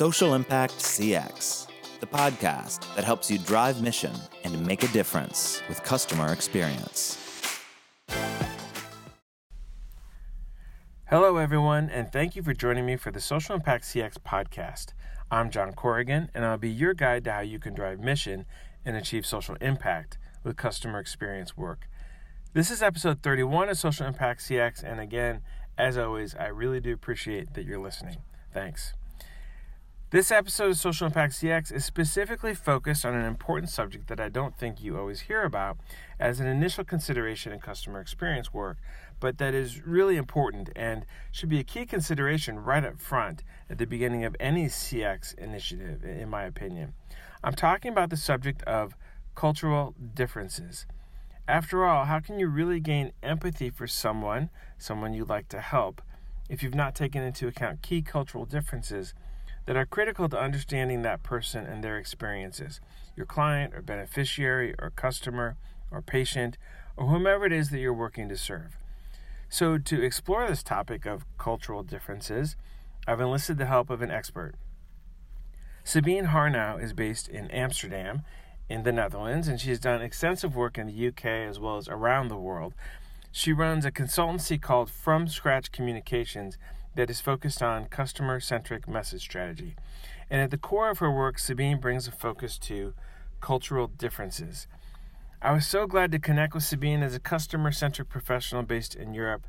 Social Impact CX, the podcast that helps you drive mission and make a difference with customer experience. Hello, everyone, and thank you for joining me for the Social Impact CX podcast. I'm John Corrigan, and I'll be your guide to how you can drive mission and achieve social impact with customer experience work. This is episode 31 of Social Impact CX, and again, as always, I really do appreciate that you're listening. Thanks. This episode of Social Impact CX is specifically focused on an important subject that I don't think you always hear about as an initial consideration in customer experience work, but that is really important and should be a key consideration right up front at the beginning of any CX initiative, in my opinion. I'm talking about the subject of cultural differences. After all, how can you really gain empathy for someone, someone you'd like to help, if you've not taken into account key cultural differences? That are critical to understanding that person and their experiences your client or beneficiary or customer or patient or whomever it is that you're working to serve. So, to explore this topic of cultural differences, I've enlisted the help of an expert. Sabine Harnau is based in Amsterdam, in the Netherlands, and she has done extensive work in the UK as well as around the world. She runs a consultancy called From Scratch Communications that is focused on customer centric message strategy. And at the core of her work, Sabine brings a focus to cultural differences. I was so glad to connect with Sabine as a customer centric professional based in Europe.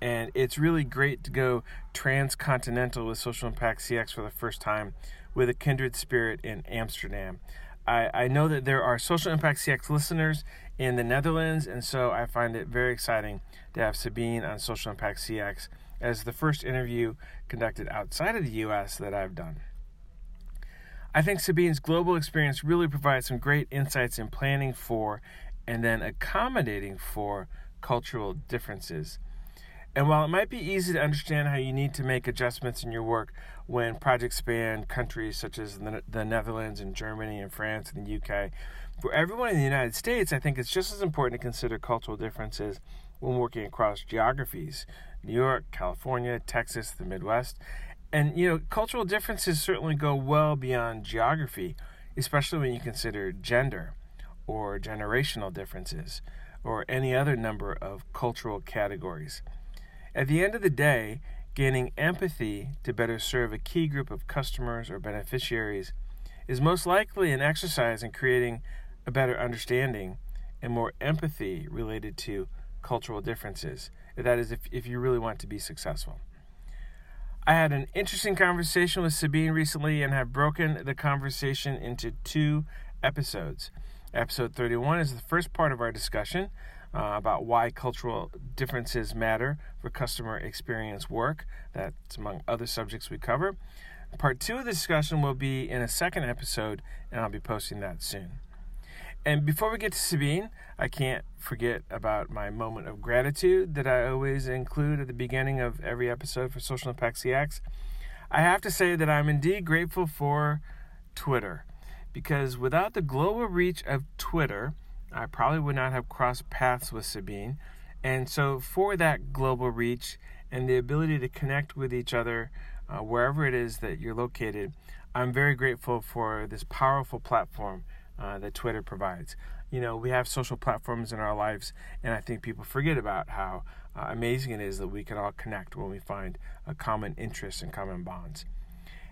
And it's really great to go transcontinental with Social Impact CX for the first time with a kindred spirit in Amsterdam. I, I know that there are Social Impact CX listeners in the Netherlands, and so I find it very exciting to have Sabine on Social Impact CX as the first interview conducted outside of the US that I've done. I think Sabine's global experience really provides some great insights in planning for and then accommodating for cultural differences. And while it might be easy to understand how you need to make adjustments in your work when projects span countries such as the Netherlands and Germany and France and the UK, for everyone in the United States, I think it's just as important to consider cultural differences when working across geographies New York, California, Texas, the Midwest. And, you know, cultural differences certainly go well beyond geography, especially when you consider gender or generational differences or any other number of cultural categories. At the end of the day, gaining empathy to better serve a key group of customers or beneficiaries is most likely an exercise in creating a better understanding and more empathy related to cultural differences that is, if, if you really want to be successful. I had an interesting conversation with Sabine recently and have broken the conversation into two episodes. Episode 31 is the first part of our discussion uh, about why cultural differences matter for customer experience work. That's among other subjects we cover. Part two of the discussion will be in a second episode, and I'll be posting that soon. And before we get to Sabine, I can't forget about my moment of gratitude that I always include at the beginning of every episode for Social Impact CX. I have to say that I'm indeed grateful for Twitter because without the global reach of Twitter, I probably would not have crossed paths with Sabine. And so, for that global reach and the ability to connect with each other uh, wherever it is that you're located, I'm very grateful for this powerful platform uh, that Twitter provides. You know, we have social platforms in our lives, and I think people forget about how uh, amazing it is that we can all connect when we find a common interest and common bonds.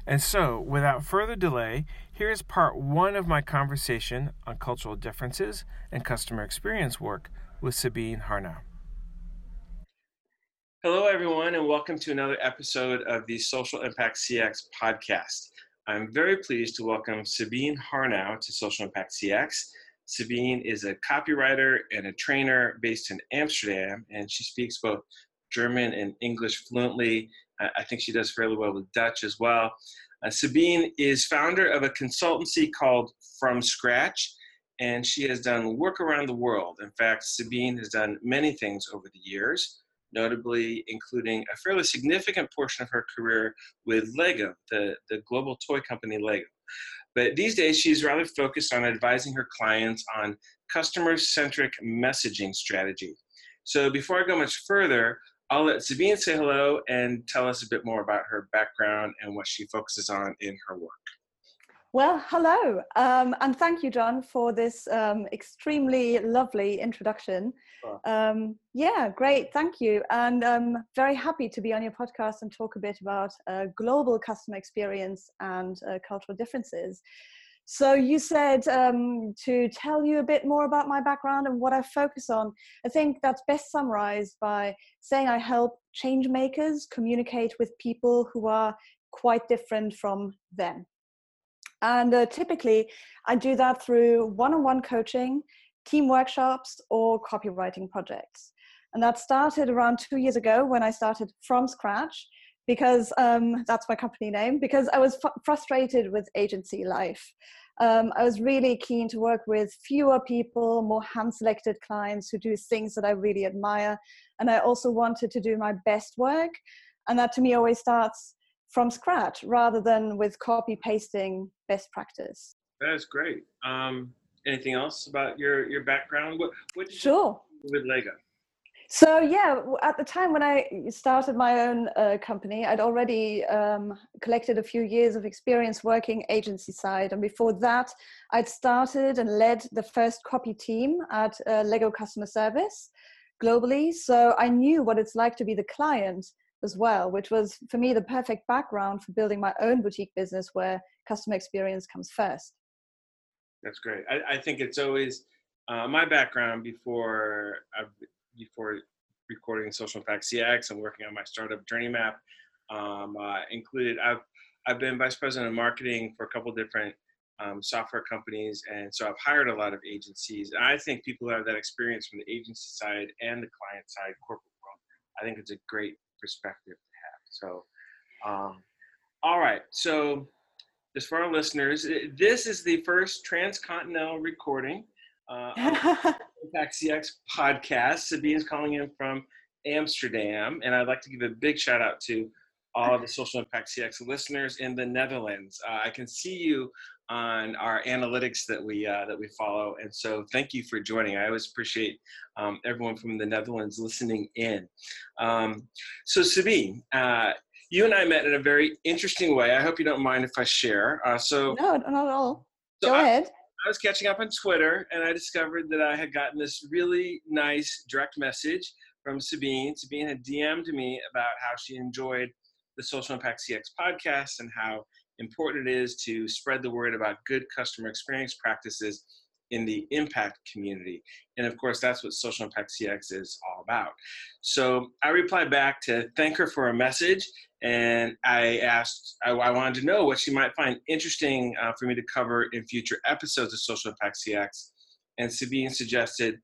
And so, without further delay, here is part one of my conversation on cultural differences and customer experience work with Sabine Harnau. Hello, everyone, and welcome to another episode of the Social Impact CX podcast. I'm very pleased to welcome Sabine Harnau to Social Impact CX. Sabine is a copywriter and a trainer based in Amsterdam, and she speaks both German and English fluently. I think she does fairly well with Dutch as well. Uh, Sabine is founder of a consultancy called From Scratch, and she has done work around the world. In fact, Sabine has done many things over the years notably including a fairly significant portion of her career with Lego, the, the global toy company Lego. But these days, she's rather focused on advising her clients on customer centric messaging strategy. So before I go much further, I'll let Sabine say hello and tell us a bit more about her background and what she focuses on in her work. Well, hello, um, and thank you, John, for this um, extremely lovely introduction. Um, yeah, great, thank you, and I'm um, very happy to be on your podcast and talk a bit about uh, global customer experience and uh, cultural differences. So you said um, to tell you a bit more about my background and what I focus on. I think that's best summarized by saying I help change makers communicate with people who are quite different from them. And uh, typically, I do that through one on one coaching, team workshops, or copywriting projects. And that started around two years ago when I started from scratch because um, that's my company name, because I was f- frustrated with agency life. Um, I was really keen to work with fewer people, more hand selected clients who do things that I really admire. And I also wanted to do my best work. And that to me always starts from scratch rather than with copy pasting best practice. That's great. Um, anything else about your your background? What what sure with Lego? So yeah, at the time when I started my own uh, company, I'd already um, collected a few years of experience working agency side, and before that, I'd started and led the first copy team at uh, Lego Customer Service globally. So I knew what it's like to be the client as well, which was for me the perfect background for building my own boutique business where customer experience comes first. That's great. I, I think it's always uh, my background before uh, before recording Social Impact CX and working on my startup Journey Map um, uh, included. I've I've been vice president of marketing for a couple different um, software companies, and so I've hired a lot of agencies. And I think people who have that experience from the agency side and the client side, corporate world, I think it's a great perspective to have. So, um, all right. So, just for our listeners, this is the first transcontinental recording uh, Impact CX podcast. Sabine's calling in from Amsterdam, and I'd like to give a big shout out to all of the Social Impact CX listeners in the Netherlands. Uh, I can see you on our analytics that we uh, that we follow, and so thank you for joining. I always appreciate um, everyone from the Netherlands listening in. Um, so Sabine, uh, you and I met in a very interesting way. I hope you don't mind if I share. Uh, so no, not at all. So Go I, ahead. I was catching up on Twitter, and I discovered that I had gotten this really nice direct message from Sabine. Sabine had DM'd me about how she enjoyed the Social Impact CX podcast and how important it is to spread the word about good customer experience practices in the impact community. And of course, that's what Social Impact CX is all about. So I replied back to thank her for a message. And I asked, I, I wanted to know what she might find interesting uh, for me to cover in future episodes of Social Impact CX. And Sabine suggested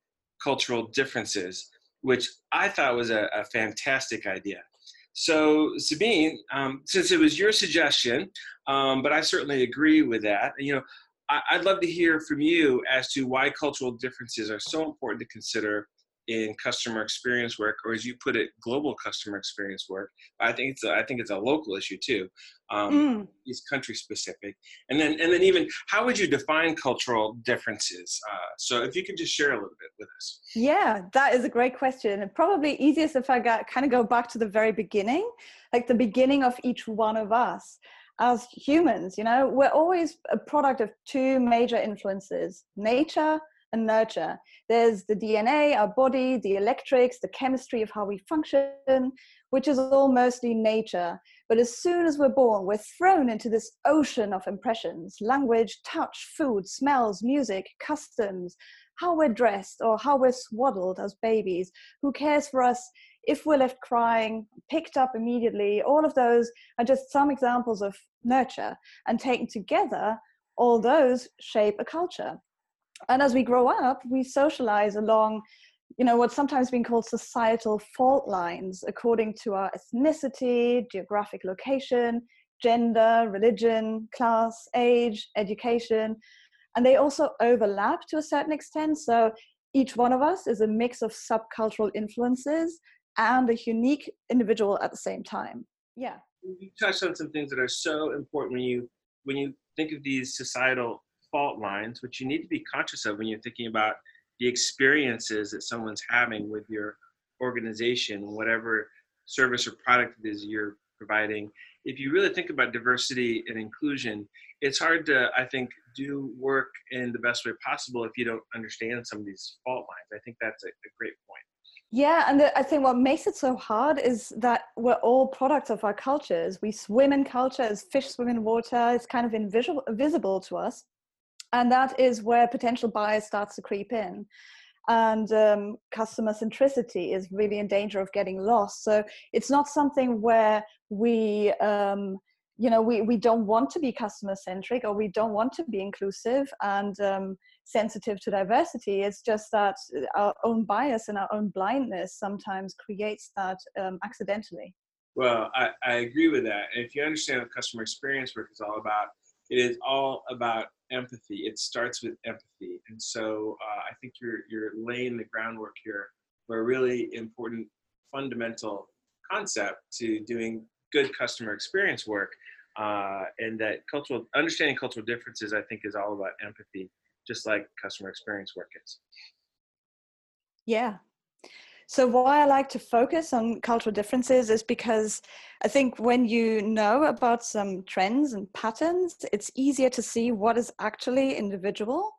cultural differences, which I thought was a, a fantastic idea. So, Sabine, um, since it was your suggestion, um, but I certainly agree with that. You know, I, would love to hear from you as to why cultural differences are so important to consider in customer experience work, or as you put it, global customer experience work. I think it's a, I think it's a local issue too. Um, mm. It's country specific, and then and then even how would you define cultural differences? Uh, so if you could just share a little bit with us. Yeah, that is a great question, and probably easiest if I got, kind of go back to the very beginning, like the beginning of each one of us as humans. You know, we're always a product of two major influences: nature and nurture. There's the DNA, our body, the electrics, the chemistry of how we function, which is all mostly nature. But as soon as we're born, we're thrown into this ocean of impressions language, touch, food, smells, music, customs, how we're dressed or how we're swaddled as babies. Who cares for us if we're left crying, picked up immediately? All of those are just some examples of nurture. And taken together, all those shape a culture and as we grow up we socialize along you know what's sometimes been called societal fault lines according to our ethnicity geographic location gender religion class age education. And they also overlap to a certain extent. So each one of us is a mix of subcultural influences and a unique individual at the same time. Yeah. You touched on some things that are so important when you when you think of these societal fault lines, which you need to be conscious of when you're thinking about the experiences that someone's having with your organization, whatever service or product it is you're providing. If you really think about diversity and inclusion, it's hard to, I think, do work in the best way possible if you don't understand some of these fault lines. I think that's a, a great point. Yeah, and the, I think what makes it so hard is that we're all products of our cultures. We swim in culture as fish swim in water. It's kind of invisible, invisible to us. And that is where potential bias starts to creep in. And um, customer centricity is really in danger of getting lost. So it's not something where we um, you know we, we don't want to be customer centric or we don't want to be inclusive and um, sensitive to diversity it's just that our own bias and our own blindness sometimes creates that um, accidentally well I, I agree with that and if you understand what customer experience work is all about it is all about empathy. It starts with empathy. And so uh, i think you're you're laying the groundwork here for a really important fundamental concept to doing good customer experience work uh, and that cultural understanding cultural differences i think is all about empathy just like customer experience work is. Yeah so why i like to focus on cultural differences is because i think when you know about some trends and patterns it's easier to see what is actually individual.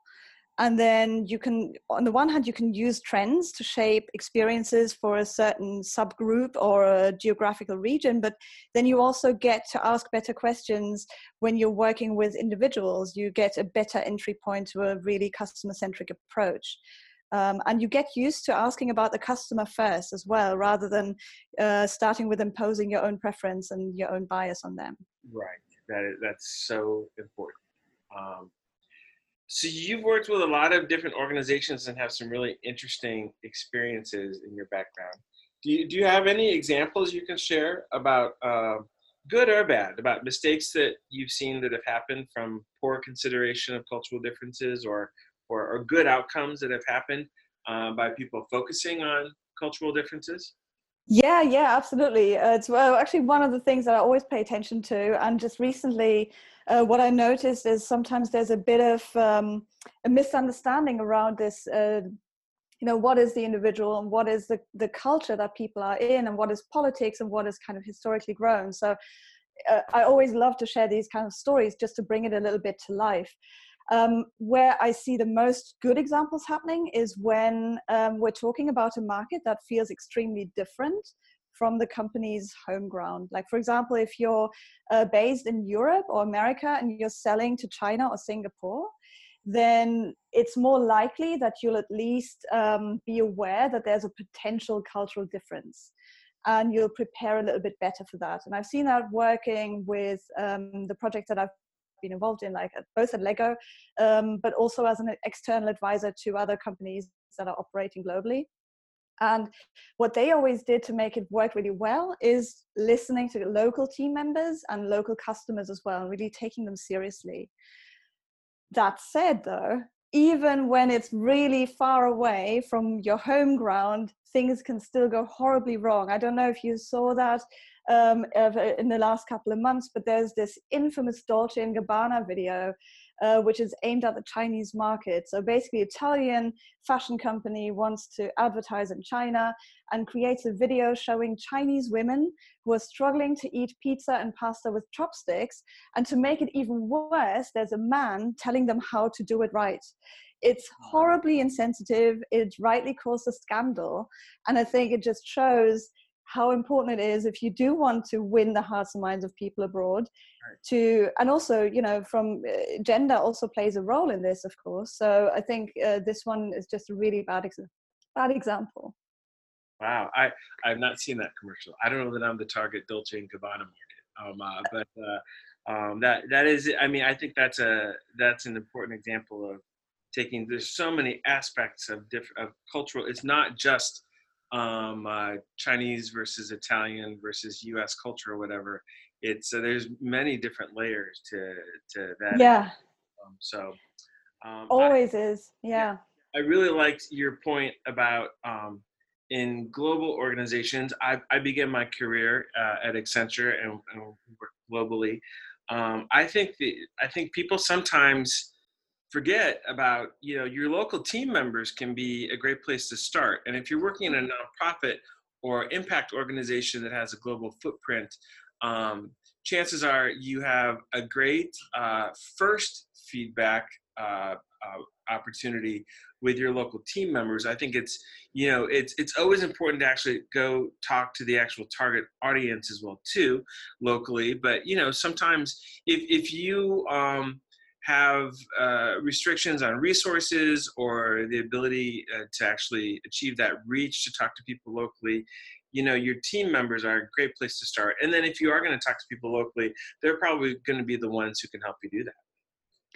And then you can on the one hand you can use trends to shape experiences for a certain subgroup or a geographical region but then you also get to ask better questions when you're working with individuals. You get a better entry point to a really customer centric approach um, and you get used to asking about the customer first as well rather than uh, starting with imposing your own preference and your own bias on them. Right. That is, that's so important. Um, so you've worked with a lot of different organizations and have some really interesting experiences in your background. Do you, do you have any examples you can share about uh, good or bad, about mistakes that you've seen that have happened from poor consideration of cultural differences or, or, or good outcomes that have happened uh, by people focusing on cultural differences? Yeah, yeah, absolutely. Uh, it's well, actually one of the things that I always pay attention to. And just recently, uh, what I noticed is sometimes there's a bit of um, a misunderstanding around this. Uh, you know, what is the individual and what is the, the culture that people are in and what is politics and what is kind of historically grown. So uh, I always love to share these kind of stories just to bring it a little bit to life. Um, where I see the most good examples happening is when um, we're talking about a market that feels extremely different from the company's home ground. Like, for example, if you're uh, based in Europe or America and you're selling to China or Singapore, then it's more likely that you'll at least um, be aware that there's a potential cultural difference and you'll prepare a little bit better for that. And I've seen that working with um, the project that I've been involved in, like both at Lego, um, but also as an external advisor to other companies that are operating globally. And what they always did to make it work really well is listening to local team members and local customers as well, and really taking them seriously. That said, though, even when it's really far away from your home ground, things can still go horribly wrong. I don't know if you saw that um, in the last couple of months, but there's this infamous Dolce and Gabbana video, uh, which is aimed at the Chinese market. So basically, Italian fashion company wants to advertise in China and creates a video showing Chinese women who are struggling to eat pizza and pasta with chopsticks. And to make it even worse, there's a man telling them how to do it right it's horribly insensitive it rightly caused a scandal and i think it just shows how important it is if you do want to win the hearts and minds of people abroad right. to and also you know from uh, gender also plays a role in this of course. So i think uh, this one is just a really bad ex- bad example. Wow i i've not seen that commercial. I don't know that i'm the target dolce and gabbana market um, uh, but uh, um, that that is i mean i think that's a that's an important example of taking there's so many aspects of different of cultural it's not just um, uh, Chinese versus Italian versus U.S. culture or whatever. It's uh, there's many different layers to to that. Yeah. Um, so. Um, Always I, is. Yeah. I really liked your point about um, in global organizations. I, I began my career uh, at Accenture and, and work globally. Um, I think the I think people sometimes forget about you know your local team members can be a great place to start and if you're working in a nonprofit or impact organization that has a global footprint, um, chances are you have a great uh, first feedback uh, uh, opportunity with your local team members. I think it's you know it's it's always important to actually go talk to the actual target audience as well too locally. But you know sometimes if if you um, have uh, restrictions on resources or the ability uh, to actually achieve that reach to talk to people locally you know your team members are a great place to start. And then if you are going to talk to people locally they're probably going to be the ones who can help you do that.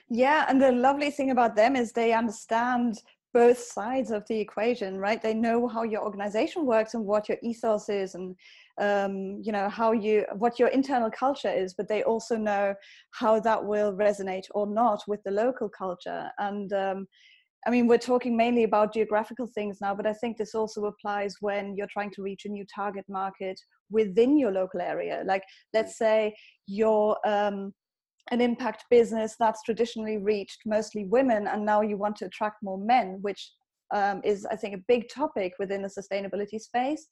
Yeah and the lovely thing about them is they understand both sides of the equation right? They know how your organization works and what your ethos is and um, you know how you what your internal culture is but they also know how that will resonate or not with the local culture and um, I mean, we're talking mainly about geographical things now, but I think this also applies when you're trying to reach a new target market within your local area. Like, let's say you're um, an impact business that's traditionally reached mostly women, and now you want to attract more men, which um, is, I think, a big topic within the sustainability space.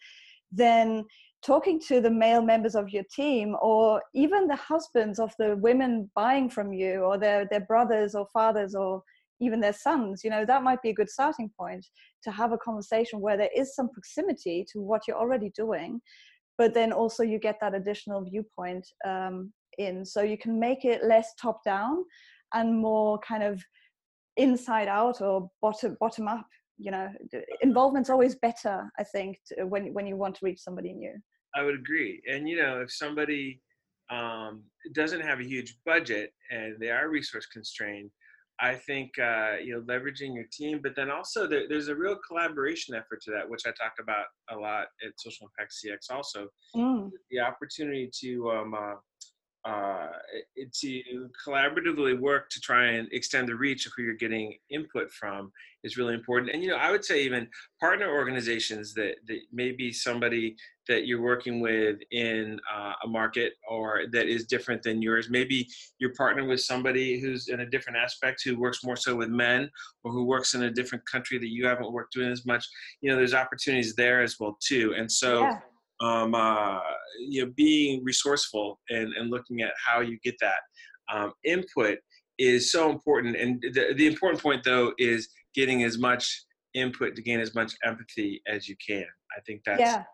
Then talking to the male members of your team or even the husbands of the women buying from you or their, their brothers or fathers or even their sons you know that might be a good starting point to have a conversation where there is some proximity to what you're already doing but then also you get that additional viewpoint um, in. So you can make it less top down and more kind of inside out or bottom bottom up you know involvement's always better i think to, when when you want to reach somebody new i would agree and you know if somebody um, doesn't have a huge budget and they are resource constrained I think uh, you know leveraging your team, but then also there, there's a real collaboration effort to that, which I talk about a lot at Social Impact CX. Also, mm. the opportunity to um, uh, uh, to collaboratively work to try and extend the reach of who you're getting input from is really important. And you know, I would say even partner organizations that that may be somebody that you're working with in uh, a market or that is different than yours. Maybe you're partnering with somebody who's in a different aspect who works more so with men or who works in a different country that you haven't worked with as much. You know, there's opportunities there as well too. And so. Yeah um, uh, you know, being resourceful and, and looking at how you get that um, input is so important. And the, the important point, though, is getting as much input to gain as much empathy as you can. I think that's yeah.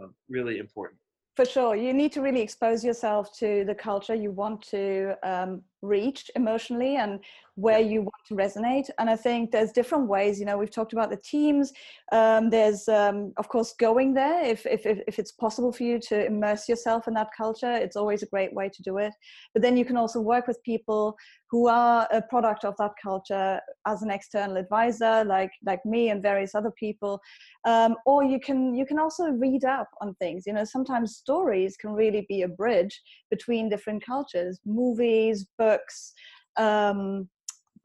um, really important. For sure. You need to really expose yourself to the culture you want to um, reach emotionally and where you want to resonate. And i think there's different ways you know we've talked about the teams um, there's um, of course going there if, if, if it's possible for you to immerse yourself in that culture it's always a great way to do it. But then you can also work with people who are a product of that culture as an external advisor like like me and various other people. Um, or you can you can also read up on things. You know sometimes stories can really be a bridge between different cultures. Movies books books um,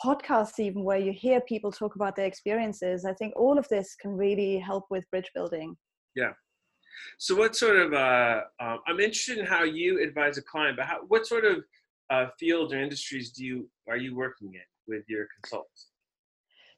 podcasts even where you hear people talk about their experiences i think all of this can really help with bridge building. Yeah. So what sort of uh, um, i'm interested in how you advise a client but how, what sort of uh, fields or industries do you are you working in with your consultants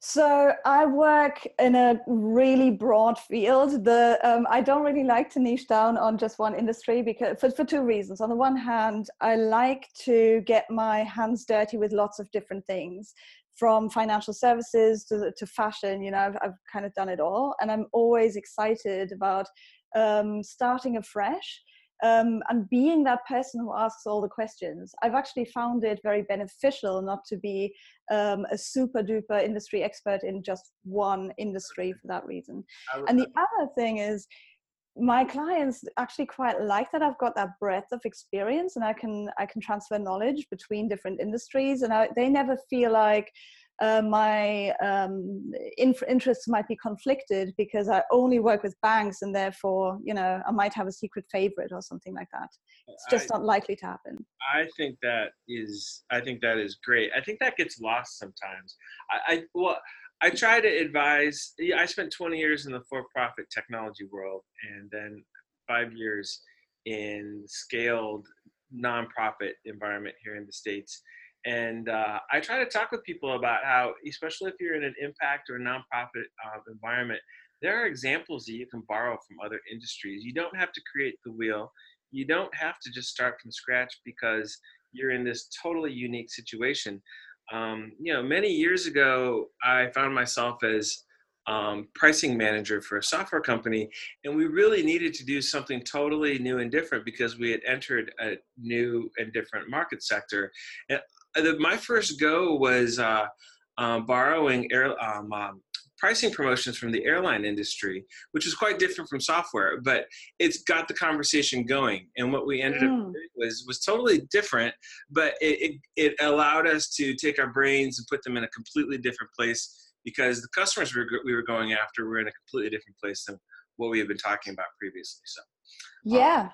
so I work in a really broad field. The um, I don't really like to niche down on just one industry because for, for two reasons. On the one hand, I like to get my hands dirty with lots of different things, from financial services to, to fashion. You know, I've, I've kind of done it all, and I'm always excited about um, starting afresh um, and being that person who asks all the questions. I've actually found it very beneficial not to be um, a super duper industry expert in just one industry for that reason. And the other thing is, my clients actually quite like that I've got that breadth of experience and I can I can transfer knowledge between different industries and I, they never feel like uh, my um, inf- interests might be conflicted because I only work with banks and therefore, you know, I might have a secret favorite or something like that. It's just I, not likely to happen. I think that is, I think that is great. I think that gets lost sometimes. I, I well, I try to advise. I spent 20 years in the for-profit technology world, and then five years in scaled nonprofit environment here in the states and uh, I try to talk with people about how, especially if you're in an impact or nonprofit uh, environment, there are examples that you can borrow from other industries. You don't have to create the wheel. You don't have to just start from scratch because you're in this totally unique situation. Um, you know, many years ago, I found myself as um, pricing manager for a software company, and we really needed to do something totally new and different because we had entered a new and different market sector. And uh, my first go was uh, uh, borrowing air, um, um, pricing promotions from the airline industry, which is quite different from software, but it's got the conversation going. And what we ended mm. up was was totally different, but it, it, it allowed us to take our brains and put them in a completely different place because the customers we were, we were going after were in a completely different place than what we had been talking about previously. So yeah.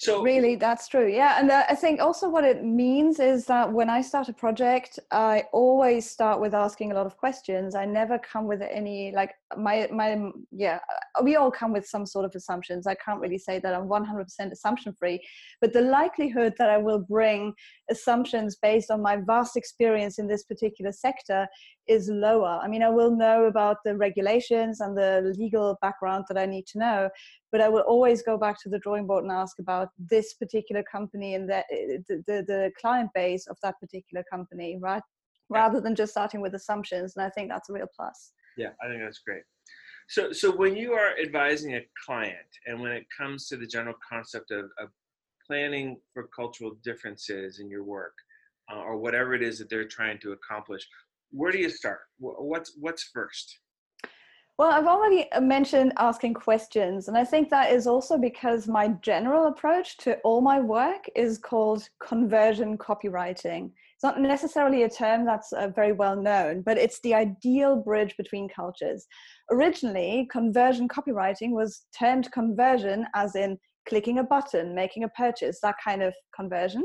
So really that's true yeah and uh, i think also what it means is that when i start a project i always start with asking a lot of questions. I never come with any like my my yeah uh, we all come with some sort of assumptions. I can't really say that i'm 100% assumption free but the likelihood that i will bring assumptions based on my vast experience in this particular sector is lower. I mean i will know about the regulations and the legal background that i need to know but I will always go back to the drawing board and ask about this particular company and the, the, the client base of that particular company, right? Yeah. Rather than just starting with assumptions. And I think that's a real plus. Yeah, I think that's great. So, so when you are advising a client and when it comes to the general concept of, of planning for cultural differences in your work uh, or whatever it is that they're trying to accomplish, where do you start? What's, what's first? Well, I've already mentioned asking questions, and I think that is also because my general approach to all my work is called conversion copywriting. It's not necessarily a term that's uh, very well known, but it's the ideal bridge between cultures. Originally, conversion copywriting was termed conversion as in clicking a button, making a purchase, that kind of conversion.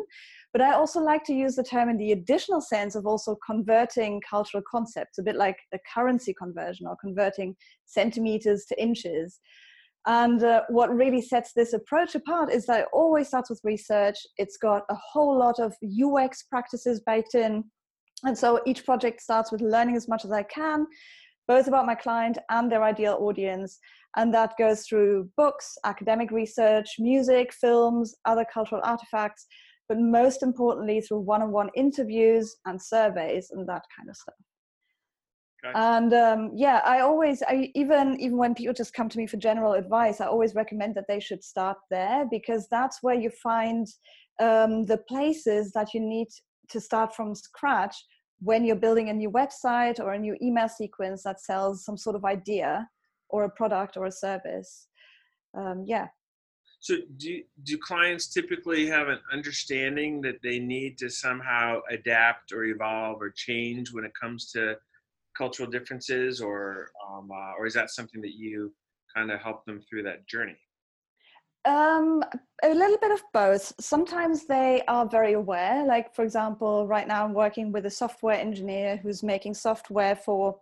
But I also like to use the term in the additional sense of also converting cultural concepts, a bit like a currency conversion or converting centimeters to inches. And uh, what really sets this approach apart is that it always starts with research. It's got a whole lot of UX practices baked in. And so each project starts with learning as much as I can, both about my client and their ideal audience. And that goes through books, academic research, music, films, other cultural artifacts, but most importantly through one-on-one interviews and surveys and that kind of stuff. And um, yeah i always i even even when people just come to me for general advice i always recommend that they should start there because that's where you find um, the places that you need to start from scratch when you're building a new website or a new email sequence that sells some sort of idea or a product or a service um, yeah so do do clients typically have an understanding that they need to somehow adapt or evolve or change when it comes to cultural differences, or um, uh, or is that something that you kind of help them through that journey? Um, a little bit of both. Sometimes they are very aware. Like for example, right now I'm working with a software engineer who's making software for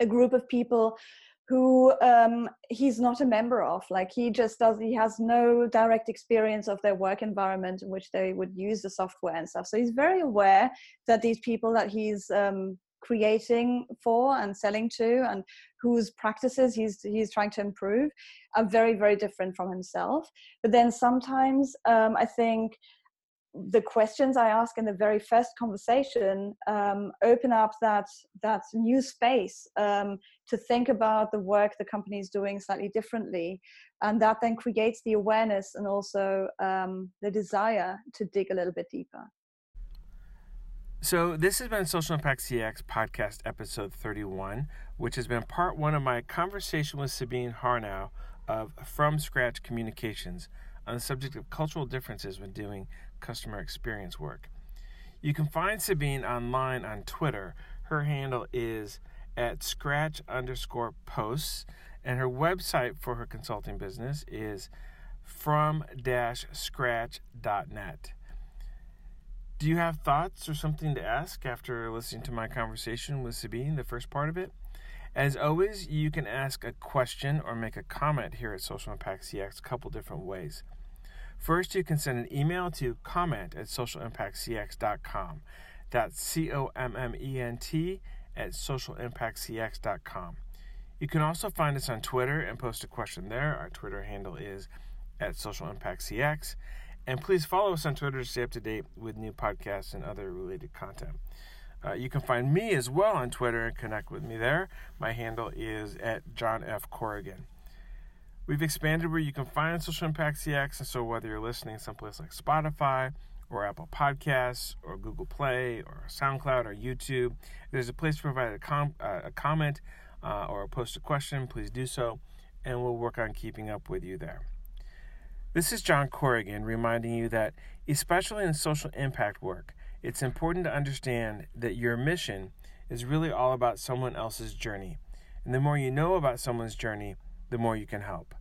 a group of people who um, he's not a member of. Like he just does, he has no direct experience of their work environment in which they would use the software and stuff. So he's very aware that these people that he's um, creating for and selling to and whose practices he's he's trying to improve are very very different from himself but then sometimes um, i think the questions I ask in the very first conversation um, open up that that new space um, to think about the work the company is doing slightly differently, and that then creates the awareness and also um, the desire to dig a little bit deeper. So this has been Social Impact CX podcast episode 31, which has been part one of my conversation with Sabine Harnau of From Scratch Communications on the subject of cultural differences when doing customer experience work. You can find Sabine online on Twitter. Her handle is at scratch underscore posts, and her website for her consulting business is from scratch.net. Do you have thoughts or something to ask after listening to my conversation with Sabine, the first part of it? As always, you can ask a question or make a comment here at Social Impact CX a couple different ways. First, you can send an email to comment at socialimpactcx.com. That's C O M M E N T at socialimpactcx.com. You can also find us on Twitter and post a question there. Our Twitter handle is at Social Impact CX. And please follow us on Twitter to stay up to date with new podcasts and other related content. Uh, you can find me as well on Twitter and connect with me there. My handle is at John F. Corrigan. We've expanded where you can find Social Impact CX, and so whether you're listening someplace like Spotify or Apple Podcasts or Google Play or SoundCloud or YouTube, there's a place to provide a, com- uh, a comment uh, or post a question, please do so, and we'll work on keeping up with you there. This is John Corrigan reminding you that, especially in social impact work, it's important to understand that your mission is really all about someone else's journey. And the more you know about someone's journey, the more you can help.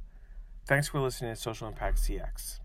Thanks for listening to Social Impact CX.